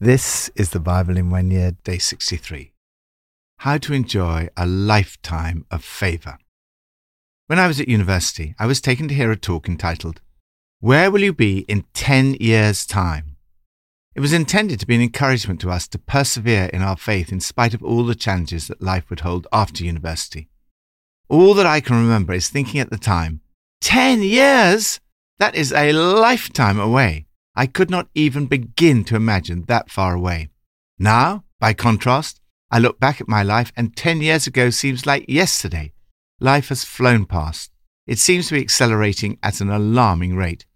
This is the Bible in one year, day 63. How to enjoy a lifetime of favour. When I was at university, I was taken to hear a talk entitled, Where Will You Be in 10 Years' Time? It was intended to be an encouragement to us to persevere in our faith in spite of all the challenges that life would hold after university. All that I can remember is thinking at the time, 10 years? That is a lifetime away. I could not even begin to imagine that far away. Now, by contrast, I look back at my life and 10 years ago seems like yesterday. Life has flown past. It seems to be accelerating at an alarming rate.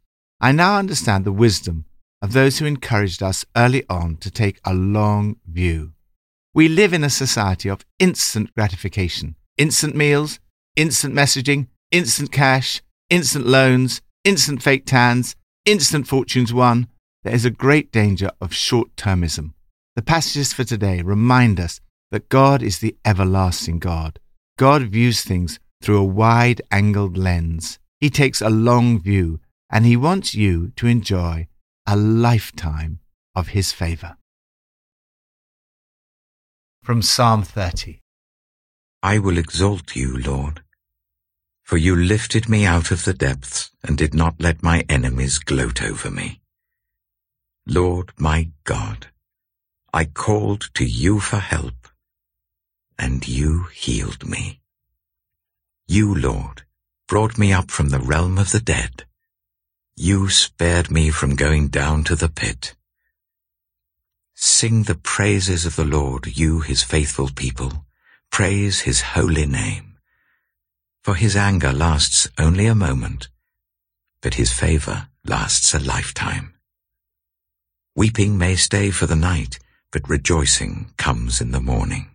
I now understand the wisdom of those who encouraged us early on to take a long view. We live in a society of instant gratification, instant meals, instant messaging, instant cash, instant loans, instant fake tans, instant fortunes won, there is a great danger of short termism. The passages for today remind us that God is the everlasting God. God views things through a wide angled lens. He takes a long view and he wants you to enjoy a lifetime of his favor. From Psalm 30 I will exalt you, Lord, for you lifted me out of the depths and did not let my enemies gloat over me. Lord my God, I called to you for help, and you healed me. You, Lord, brought me up from the realm of the dead. You spared me from going down to the pit. Sing the praises of the Lord, you his faithful people. Praise his holy name for his anger lasts only a moment, but his favor lasts a lifetime. Weeping may stay for the night, but rejoicing comes in the morning.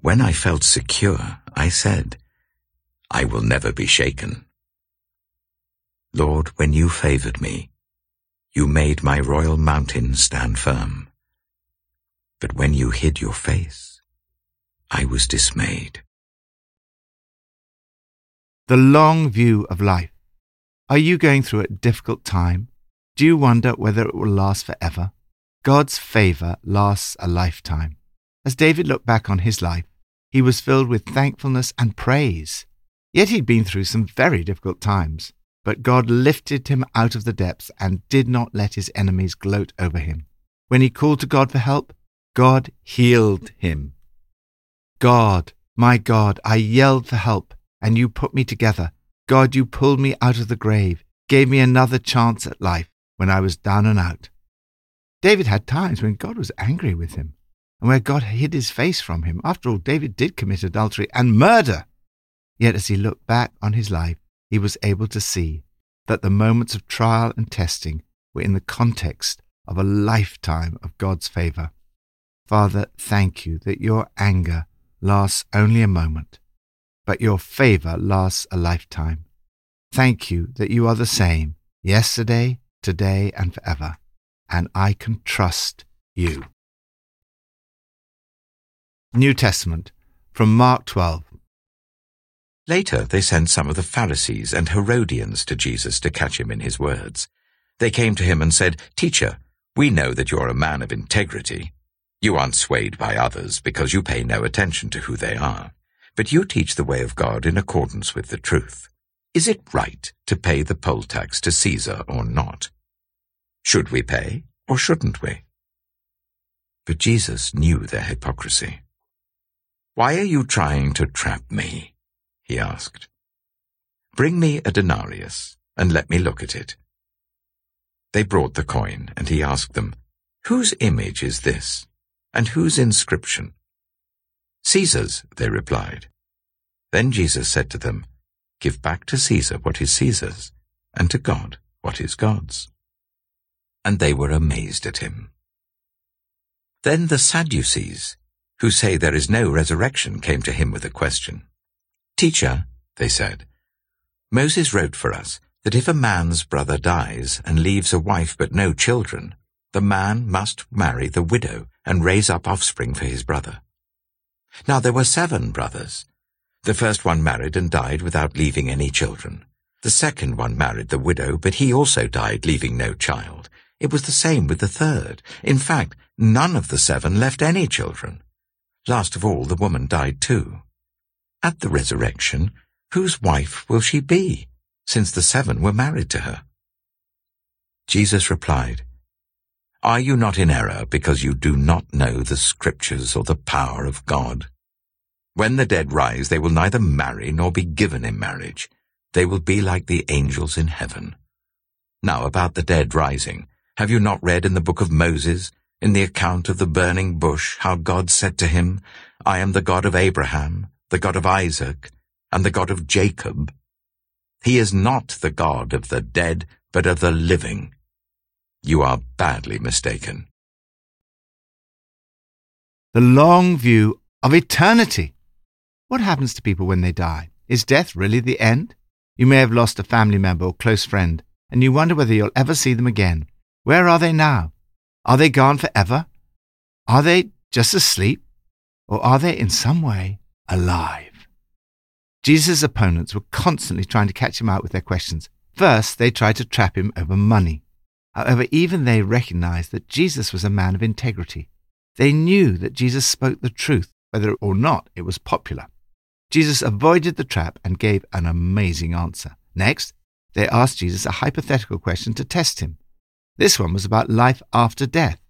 When I felt secure, I said, I will never be shaken. Lord, when you favored me, you made my royal mountain stand firm. But when you hid your face, I was dismayed. The long view of life. Are you going through a difficult time? Do you wonder whether it will last forever? God's favor lasts a lifetime. As David looked back on his life, he was filled with thankfulness and praise. Yet he'd been through some very difficult times, but God lifted him out of the depths and did not let his enemies gloat over him. When he called to God for help, God healed him. God, my God, I yelled for help and you put me together. God, you pulled me out of the grave, gave me another chance at life when I was down and out. David had times when God was angry with him and where God hid his face from him. After all, David did commit adultery and murder. Yet as he looked back on his life, he was able to see that the moments of trial and testing were in the context of a lifetime of God's favor. Father, thank you that your anger lasts only a moment but your favor lasts a lifetime. Thank you that you are the same yesterday, today, and forever, and I can trust you. New Testament from Mark 12. Later they sent some of the Pharisees and Herodians to Jesus to catch him in his words. They came to him and said, Teacher, we know that you're a man of integrity. You aren't swayed by others because you pay no attention to who they are but you teach the way of God in accordance with the truth. Is it right to pay the poll tax to Caesar or not? Should we pay or shouldn't we? But Jesus knew their hypocrisy. Why are you trying to trap me? he asked. Bring me a denarius and let me look at it. They brought the coin, and he asked them, Whose image is this, and whose inscription? Caesar's, they replied. Then Jesus said to them, Give back to Caesar what is Caesar's, and to God what is God's. And they were amazed at him. Then the Sadducees, who say there is no resurrection, came to him with a question. Teacher, they said, Moses wrote for us that if a man's brother dies and leaves a wife but no children, the man must marry the widow and raise up offspring for his brother. Now there were seven brothers. The first one married and died without leaving any children. The second one married the widow, but he also died, leaving no child. It was the same with the third. In fact, none of the seven left any children. Last of all, the woman died too. At the resurrection, whose wife will she be, since the seven were married to her? Jesus replied, Are you not in error because you do not know the Scriptures or the power of God? When the dead rise, they will neither marry nor be given in marriage. They will be like the angels in heaven. Now about the dead rising, have you not read in the book of Moses, in the account of the burning bush, how God said to him, I am the God of Abraham, the God of Isaac, and the God of Jacob? He is not the God of the dead, but of the living. You are badly mistaken. The long view of eternity. What happens to people when they die? Is death really the end? You may have lost a family member or close friend, and you wonder whether you'll ever see them again. Where are they now? Are they gone forever? Are they just asleep? Or are they in some way alive? Jesus' opponents were constantly trying to catch him out with their questions. First, they tried to trap him over money. However, even they recognized that Jesus was a man of integrity. They knew that Jesus spoke the truth, whether or not it was popular. Jesus avoided the trap and gave an amazing answer. Next, they asked Jesus a hypothetical question to test him. This one was about life after death.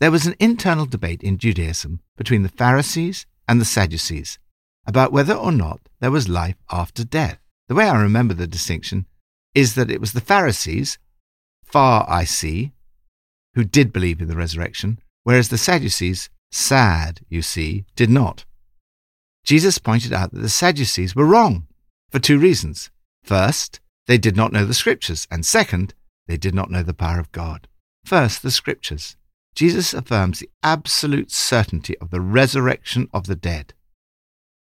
There was an internal debate in Judaism between the Pharisees and the Sadducees about whether or not there was life after death. The way I remember the distinction is that it was the Pharisees, far I see, who did believe in the resurrection, whereas the Sadducees, sad, you see, did not. Jesus pointed out that the Sadducees were wrong for two reasons. First, they did not know the Scriptures, and second, they did not know the power of God. First, the Scriptures. Jesus affirms the absolute certainty of the resurrection of the dead.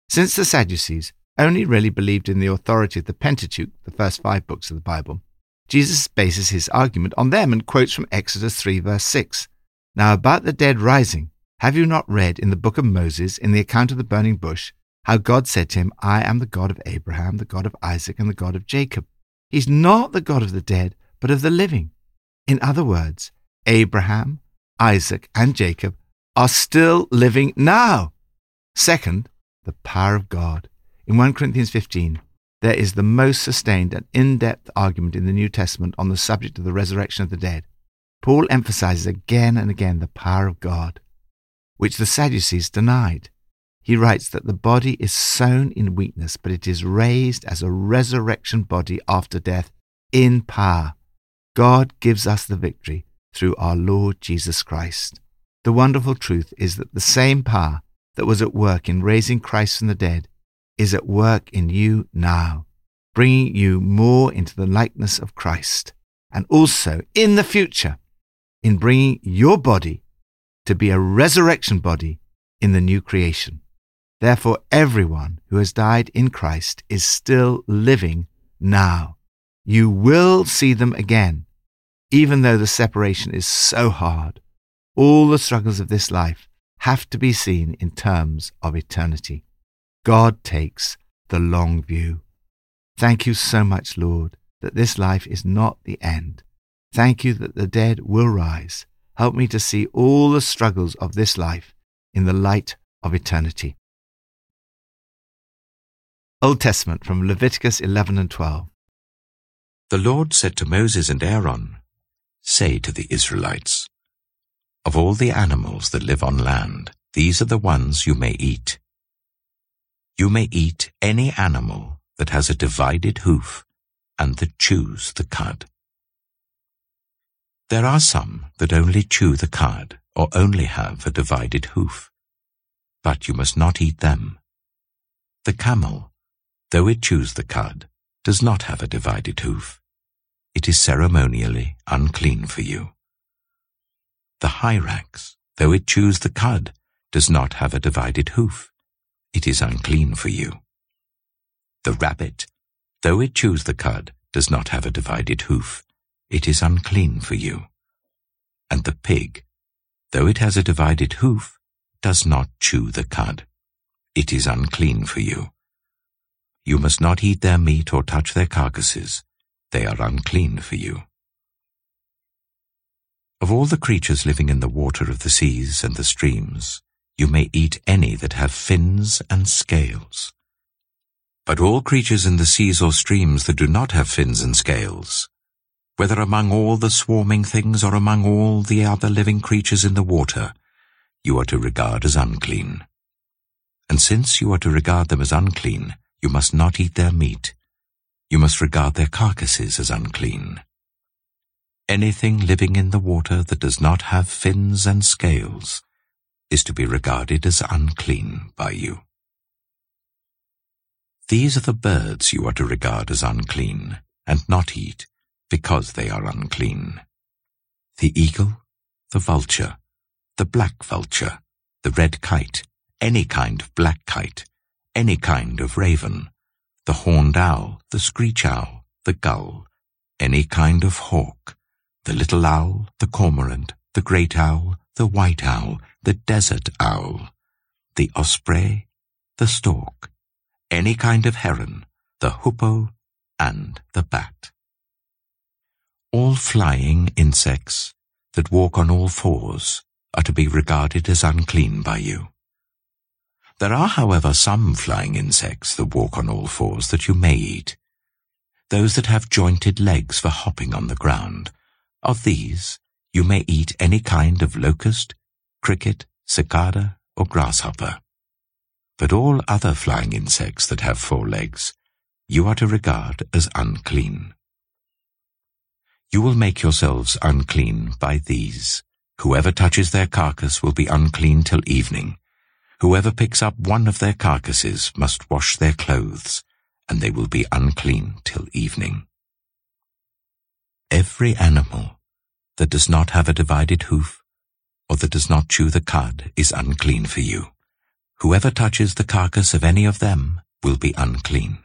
Since the Sadducees only really believed in the authority of the Pentateuch, the first five books of the Bible, Jesus bases his argument on them and quotes from Exodus 3, verse 6. Now, about the dead rising, have you not read in the book of Moses, in the account of the burning bush, how God said to him, I am the God of Abraham, the God of Isaac, and the God of Jacob? He's not the God of the dead, but of the living. In other words, Abraham, Isaac, and Jacob are still living now. Second, the power of God. In 1 Corinthians 15, there is the most sustained and in depth argument in the New Testament on the subject of the resurrection of the dead. Paul emphasizes again and again the power of God, which the Sadducees denied. He writes that the body is sown in weakness, but it is raised as a resurrection body after death in power. God gives us the victory through our Lord Jesus Christ. The wonderful truth is that the same power that was at work in raising Christ from the dead is at work in you now, bringing you more into the likeness of Christ, and also in the future in bringing your body to be a resurrection body in the new creation. Therefore, everyone who has died in Christ is still living now. You will see them again, even though the separation is so hard. All the struggles of this life have to be seen in terms of eternity. God takes the long view. Thank you so much, Lord, that this life is not the end. Thank you that the dead will rise. Help me to see all the struggles of this life in the light of eternity. Old Testament from Leviticus 11 and 12. The Lord said to Moses and Aaron, Say to the Israelites, Of all the animals that live on land, these are the ones you may eat. You may eat any animal that has a divided hoof and that chews the cud. There are some that only chew the cud or only have a divided hoof, but you must not eat them. The camel, though it chews the cud, does not have a divided hoof. It is ceremonially unclean for you. The hyrax, though it chews the cud, does not have a divided hoof it is unclean for you. The rabbit, though it chews the cud, does not have a divided hoof. It is unclean for you. And the pig, though it has a divided hoof, does not chew the cud. It is unclean for you. You must not eat their meat or touch their carcasses. They are unclean for you. Of all the creatures living in the water of the seas and the streams, you may eat any that have fins and scales. But all creatures in the seas or streams that do not have fins and scales, whether among all the swarming things or among all the other living creatures in the water, you are to regard as unclean. And since you are to regard them as unclean, you must not eat their meat. You must regard their carcasses as unclean. Anything living in the water that does not have fins and scales is to be regarded as unclean by you. These are the birds you are to regard as unclean, and not eat, because they are unclean. The eagle, the vulture, the black vulture, the red kite, any kind of black kite, any kind of raven, the horned owl, the screech owl, the gull, any kind of hawk, the little owl, the cormorant, the great owl, the white owl, the desert owl, the osprey, the stork, any kind of heron, the hoopoe, and the bat. All flying insects that walk on all fours are to be regarded as unclean by you. There are, however, some flying insects that walk on all fours that you may eat. Those that have jointed legs for hopping on the ground. Of these, you may eat any kind of locust, cricket, cicada, or grasshopper. But all other flying insects that have four legs, you are to regard as unclean. You will make yourselves unclean by these. Whoever touches their carcass will be unclean till evening. Whoever picks up one of their carcasses must wash their clothes, and they will be unclean till evening. Every animal that does not have a divided hoof, or that does not chew the cud, is unclean for you. Whoever touches the carcass of any of them will be unclean.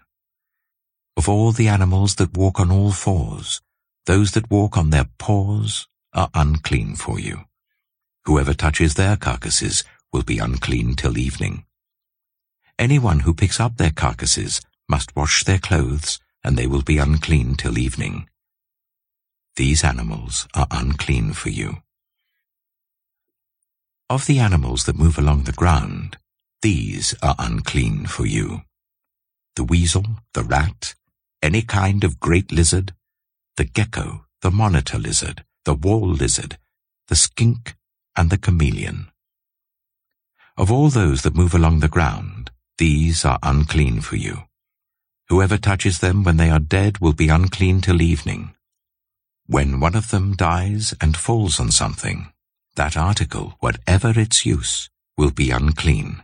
Of all the animals that walk on all fours, those that walk on their paws are unclean for you. Whoever touches their carcasses will be unclean till evening. Anyone who picks up their carcasses must wash their clothes, and they will be unclean till evening. These animals are unclean for you. Of the animals that move along the ground, these are unclean for you. The weasel, the rat, any kind of great lizard, the gecko, the monitor lizard, the wall lizard, the skink, and the chameleon. Of all those that move along the ground, these are unclean for you. Whoever touches them when they are dead will be unclean till evening. When one of them dies and falls on something, that article, whatever its use, will be unclean,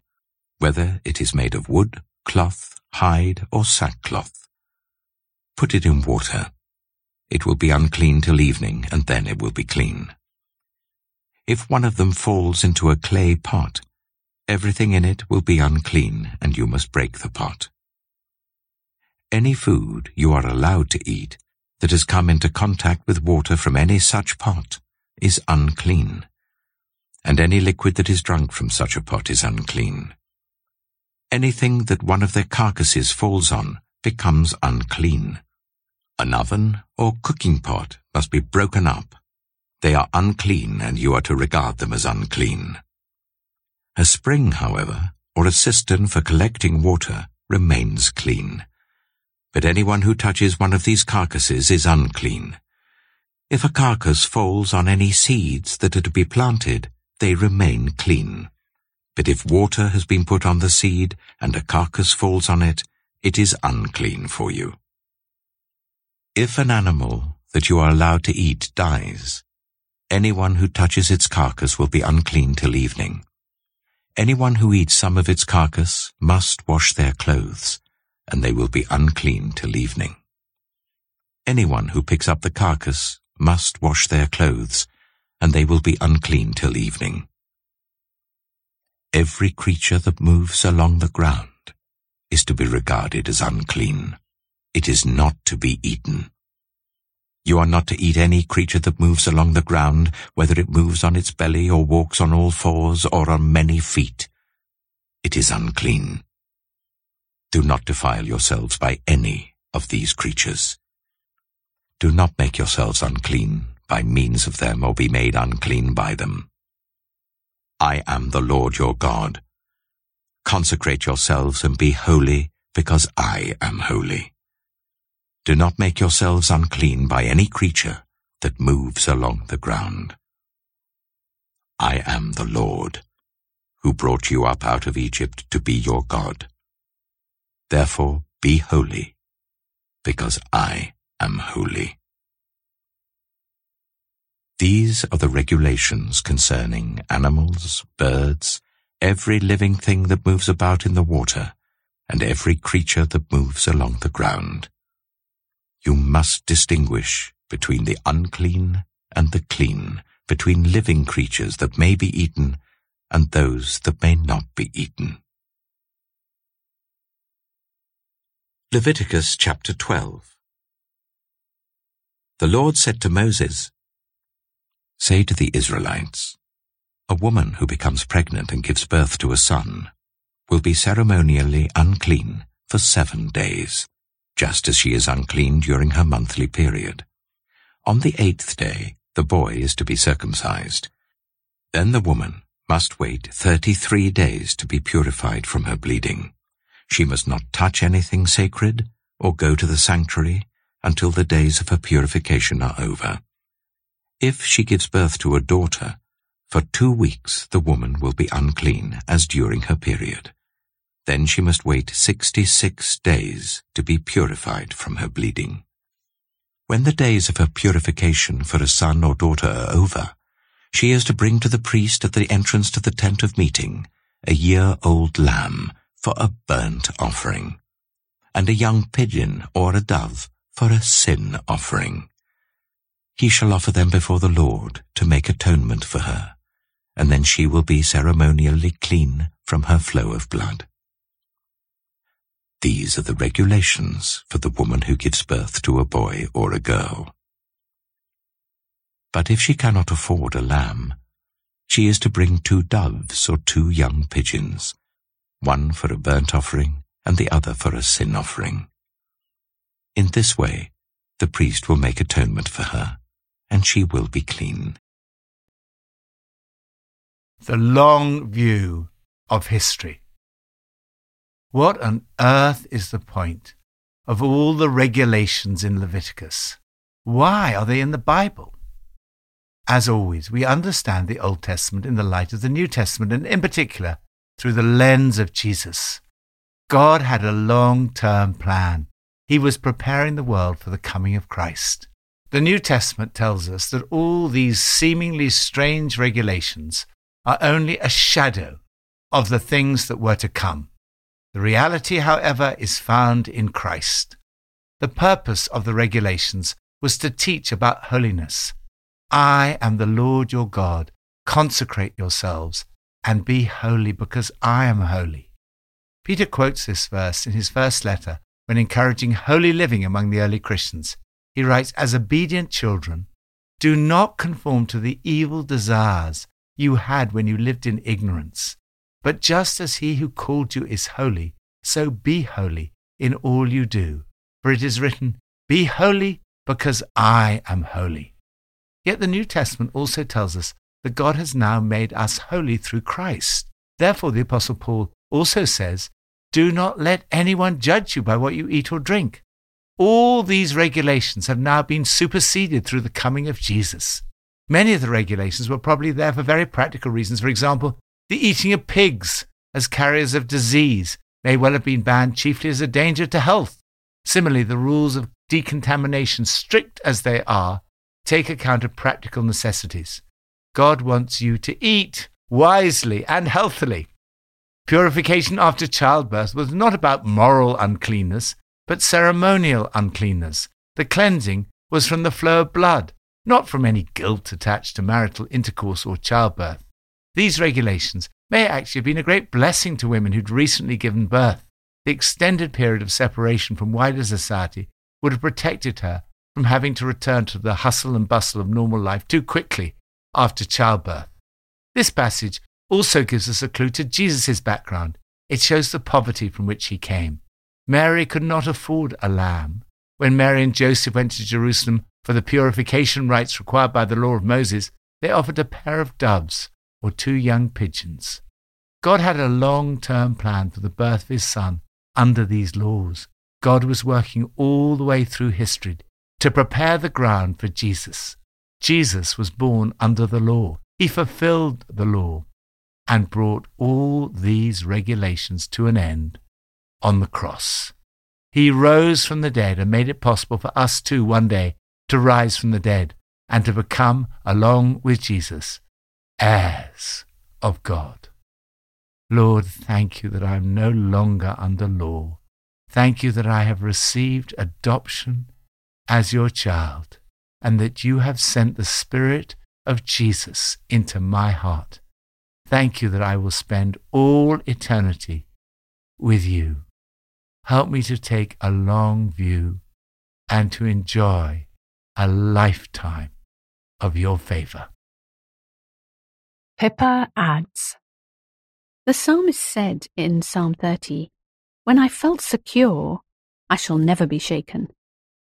whether it is made of wood, cloth, hide, or sackcloth. Put it in water. It will be unclean till evening, and then it will be clean. If one of them falls into a clay pot, everything in it will be unclean, and you must break the pot. Any food you are allowed to eat that has come into contact with water from any such pot is unclean, and any liquid that is drunk from such a pot is unclean. Anything that one of their carcasses falls on becomes unclean. An oven or cooking pot must be broken up. They are unclean and you are to regard them as unclean. A spring, however, or a cistern for collecting water remains clean but anyone who touches one of these carcasses is unclean. If a carcass falls on any seeds that are to be planted, they remain clean. But if water has been put on the seed and a carcass falls on it, it is unclean for you. If an animal that you are allowed to eat dies, anyone who touches its carcass will be unclean till evening. Anyone who eats some of its carcass must wash their clothes, and they will be unclean till evening. Anyone who picks up the carcass must wash their clothes, and they will be unclean till evening. Every creature that moves along the ground is to be regarded as unclean. It is not to be eaten. You are not to eat any creature that moves along the ground, whether it moves on its belly or walks on all fours or on many feet. It is unclean. Do not defile yourselves by any of these creatures. Do not make yourselves unclean by means of them or be made unclean by them. I am the Lord your God. Consecrate yourselves and be holy, because I am holy. Do not make yourselves unclean by any creature that moves along the ground. I am the Lord, who brought you up out of Egypt to be your God. Therefore be holy, because I am holy. These are the regulations concerning animals, birds, every living thing that moves about in the water, and every creature that moves along the ground. You must distinguish between the unclean and the clean, between living creatures that may be eaten and those that may not be eaten. Leviticus chapter 12 The Lord said to Moses, Say to the Israelites, A woman who becomes pregnant and gives birth to a son will be ceremonially unclean for seven days, just as she is unclean during her monthly period. On the eighth day, the boy is to be circumcised. Then the woman must wait thirty-three days to be purified from her bleeding. She must not touch anything sacred or go to the sanctuary until the days of her purification are over. If she gives birth to a daughter, for two weeks the woman will be unclean as during her period. Then she must wait sixty-six days to be purified from her bleeding. When the days of her purification for a son or daughter are over, she is to bring to the priest at the entrance to the tent of meeting a year-old lamb for a burnt offering, and a young pigeon or a dove for a sin offering. He shall offer them before the Lord to make atonement for her, and then she will be ceremonially clean from her flow of blood. These are the regulations for the woman who gives birth to a boy or a girl. But if she cannot afford a lamb, she is to bring two doves or two young pigeons, one for a burnt offering and the other for a sin offering. In this way, the priest will make atonement for her, and she will be clean. The long view of history. What on earth is the point of all the regulations in Leviticus? Why are they in the Bible? As always, we understand the Old Testament in the light of the New Testament, and in particular, through the lens of Jesus. God had a long term plan. He was preparing the world for the coming of Christ. The New Testament tells us that all these seemingly strange regulations are only a shadow of the things that were to come. The reality, however, is found in Christ. The purpose of the regulations was to teach about holiness. I am the Lord your God. Consecrate yourselves and be holy because I am holy. Peter quotes this verse in his first letter when encouraging holy living among the early Christians. He writes, As obedient children, do not conform to the evil desires you had when you lived in ignorance but just as he who called you is holy, so be holy in all you do. For it is written, Be holy because I am holy. Yet the New Testament also tells us that God has now made us holy through Christ. Therefore, the Apostle Paul also says, Do not let anyone judge you by what you eat or drink. All these regulations have now been superseded through the coming of Jesus. Many of the regulations were probably there for very practical reasons. For example, the eating of pigs as carriers of disease may well have been banned chiefly as a danger to health. Similarly, the rules of decontamination, strict as they are, take account of practical necessities. God wants you to eat wisely and healthily. Purification after childbirth was not about moral uncleanness, but ceremonial uncleanness. The cleansing was from the flow of blood, not from any guilt attached to marital intercourse or childbirth. These regulations may actually have been a great blessing to women who'd recently given birth. The extended period of separation from wider society would have protected her from having to return to the hustle and bustle of normal life too quickly after childbirth. This passage also gives us a clue to Jesus' background. It shows the poverty from which he came. Mary could not afford a lamb. When Mary and Joseph went to Jerusalem For the purification rites required by the law of Moses, they offered a pair of doves or two young pigeons. God had a long term plan for the birth of his son under these laws. God was working all the way through history to prepare the ground for Jesus. Jesus was born under the law. He fulfilled the law and brought all these regulations to an end on the cross. He rose from the dead and made it possible for us too one day to rise from the dead and to become, along with Jesus, heirs of God. Lord, thank you that I am no longer under law. Thank you that I have received adoption as your child and that you have sent the Spirit of Jesus into my heart. Thank you that I will spend all eternity with you. Help me to take a long view and to enjoy a lifetime of your favor. Pippa adds The psalmist said in Psalm 30, When I felt secure, I shall never be shaken.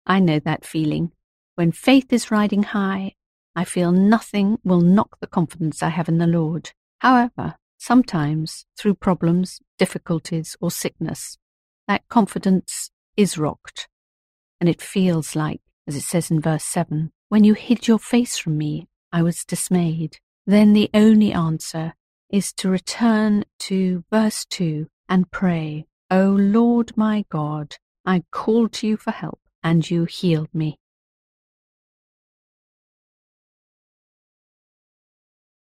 I know that feeling. When faith is riding high, I feel nothing will knock the confidence I have in the Lord. However, sometimes through problems, difficulties, or sickness, that confidence is rocked. And it feels like, as it says in verse 7, when you hid your face from me, I was dismayed. Then the only answer is to return to verse 2 and pray, O Lord my God, I called to you for help and you healed me.